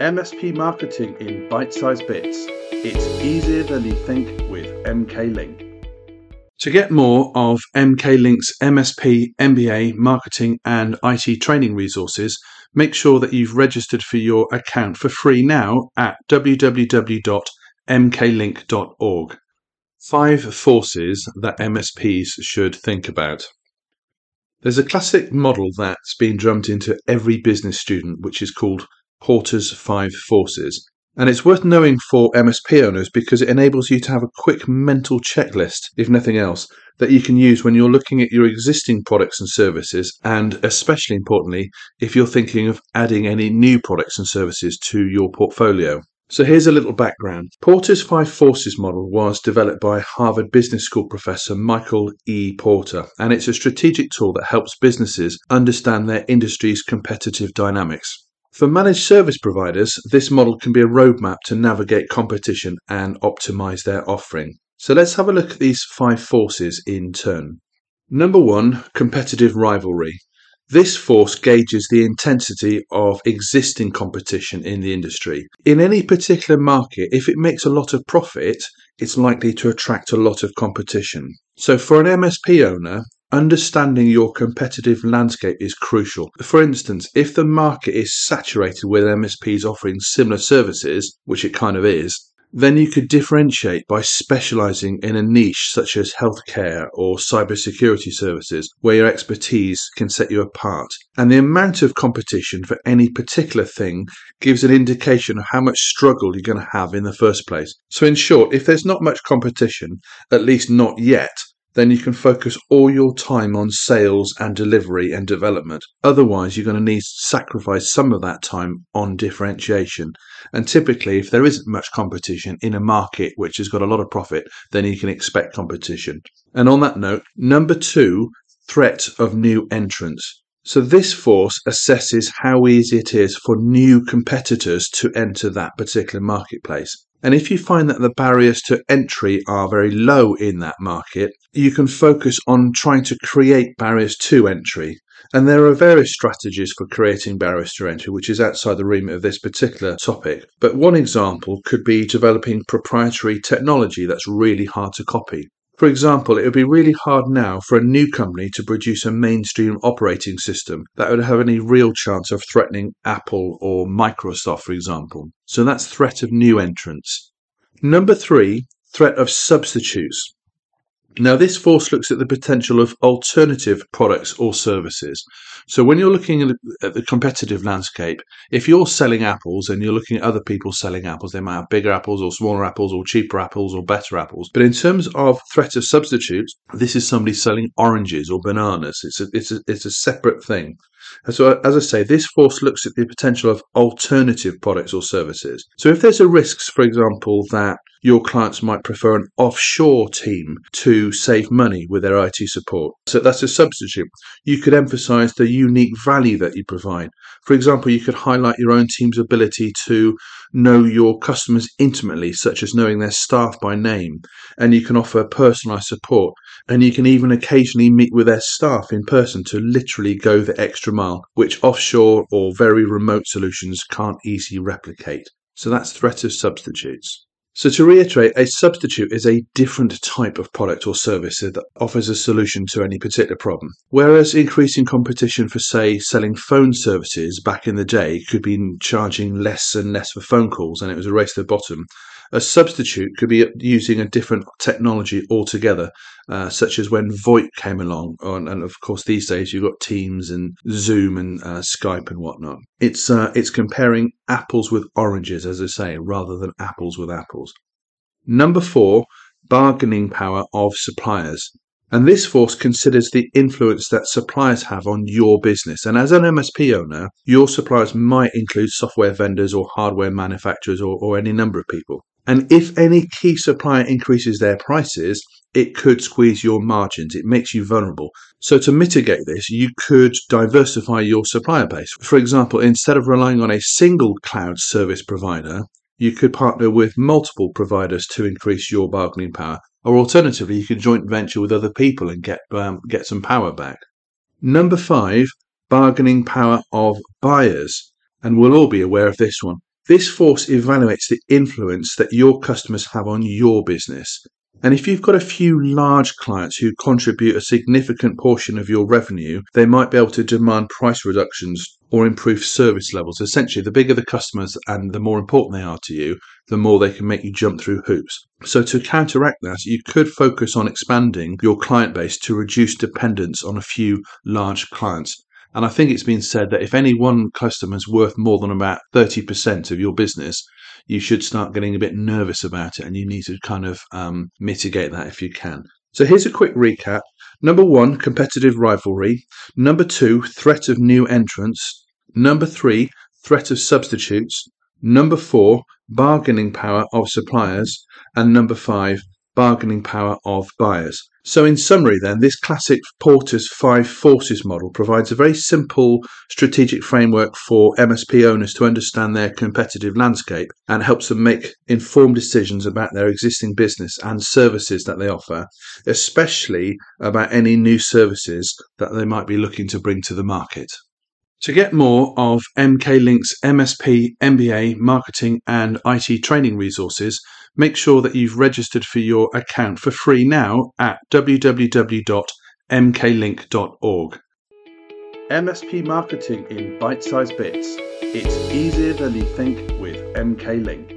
MSP marketing in bite sized bits. It's easier than you think with MK Link. To get more of MK Link's MSP, MBA, marketing, and IT training resources, make sure that you've registered for your account for free now at www.mklink.org. Five forces that MSPs should think about. There's a classic model that's been drummed into every business student, which is called Porter's Five Forces. And it's worth knowing for MSP owners because it enables you to have a quick mental checklist, if nothing else, that you can use when you're looking at your existing products and services, and especially importantly, if you're thinking of adding any new products and services to your portfolio. So here's a little background. Porter's Five Forces model was developed by Harvard Business School professor Michael E. Porter, and it's a strategic tool that helps businesses understand their industry's competitive dynamics. For managed service providers, this model can be a roadmap to navigate competition and optimize their offering. So let's have a look at these five forces in turn. Number one, competitive rivalry. This force gauges the intensity of existing competition in the industry. In any particular market, if it makes a lot of profit, it's likely to attract a lot of competition. So, for an MSP owner, Understanding your competitive landscape is crucial. For instance, if the market is saturated with MSPs offering similar services, which it kind of is, then you could differentiate by specializing in a niche such as healthcare or cybersecurity services, where your expertise can set you apart. And the amount of competition for any particular thing gives an indication of how much struggle you're going to have in the first place. So, in short, if there's not much competition, at least not yet, then you can focus all your time on sales and delivery and development. Otherwise, you're going to need to sacrifice some of that time on differentiation. And typically, if there isn't much competition in a market which has got a lot of profit, then you can expect competition. And on that note, number two, threat of new entrants. So this force assesses how easy it is for new competitors to enter that particular marketplace. And if you find that the barriers to entry are very low in that market, you can focus on trying to create barriers to entry. And there are various strategies for creating barriers to entry, which is outside the remit of this particular topic. But one example could be developing proprietary technology that's really hard to copy. For example, it would be really hard now for a new company to produce a mainstream operating system that would have any real chance of threatening Apple or Microsoft, for example. So that's threat of new entrants. Number three, threat of substitutes. Now, this force looks at the potential of alternative products or services. So, when you're looking at the competitive landscape, if you're selling apples and you're looking at other people selling apples, they might have bigger apples or smaller apples or cheaper apples or better apples. But in terms of threat of substitutes, this is somebody selling oranges or bananas. It's a, it's a, it's a separate thing. So, as I say, this force looks at the potential of alternative products or services. So, if there's a risk, for example, that your clients might prefer an offshore team to save money with their IT support. So that's a substitute. You could emphasize the unique value that you provide. For example, you could highlight your own team's ability to know your customers intimately, such as knowing their staff by name, and you can offer personalized support. And you can even occasionally meet with their staff in person to literally go the extra mile, which offshore or very remote solutions can't easily replicate. So that's threat of substitutes. So, to reiterate, a substitute is a different type of product or service that offers a solution to any particular problem. Whereas increasing competition for, say, selling phone services back in the day could be charging less and less for phone calls and it was a race to the bottom, a substitute could be using a different technology altogether, uh, such as when VoIP came along, and of course these days you've got Teams and Zoom and uh, Skype and whatnot. It's uh, it's comparing apples with oranges, as I say, rather than apples with apples. Number four, bargaining power of suppliers. And this force considers the influence that suppliers have on your business. And as an MSP owner, your suppliers might include software vendors or hardware manufacturers or, or any number of people. And if any key supplier increases their prices, it could squeeze your margins. It makes you vulnerable. So, to mitigate this, you could diversify your supplier base. For example, instead of relying on a single cloud service provider, you could partner with multiple providers to increase your bargaining power. Or alternatively, you could joint venture with other people and get, um, get some power back. Number five, bargaining power of buyers. And we'll all be aware of this one. This force evaluates the influence that your customers have on your business. And if you've got a few large clients who contribute a significant portion of your revenue, they might be able to demand price reductions or improve service levels. Essentially, the bigger the customers and the more important they are to you, the more they can make you jump through hoops. So, to counteract that, you could focus on expanding your client base to reduce dependence on a few large clients. And I think it's been said that if any one customer is worth more than about 30% of your business, you should start getting a bit nervous about it and you need to kind of um, mitigate that if you can. So here's a quick recap. Number one, competitive rivalry. Number two, threat of new entrants. Number three, threat of substitutes. Number four, bargaining power of suppliers. And number five, bargaining power of buyers. So, in summary, then, this classic Porter's five forces model provides a very simple strategic framework for MSP owners to understand their competitive landscape and helps them make informed decisions about their existing business and services that they offer, especially about any new services that they might be looking to bring to the market. To get more of MK Link's MSP, MBA, marketing, and IT training resources, make sure that you've registered for your account for free now at www.mklink.org. MSP marketing in bite sized bits. It's easier than you think with MK Link.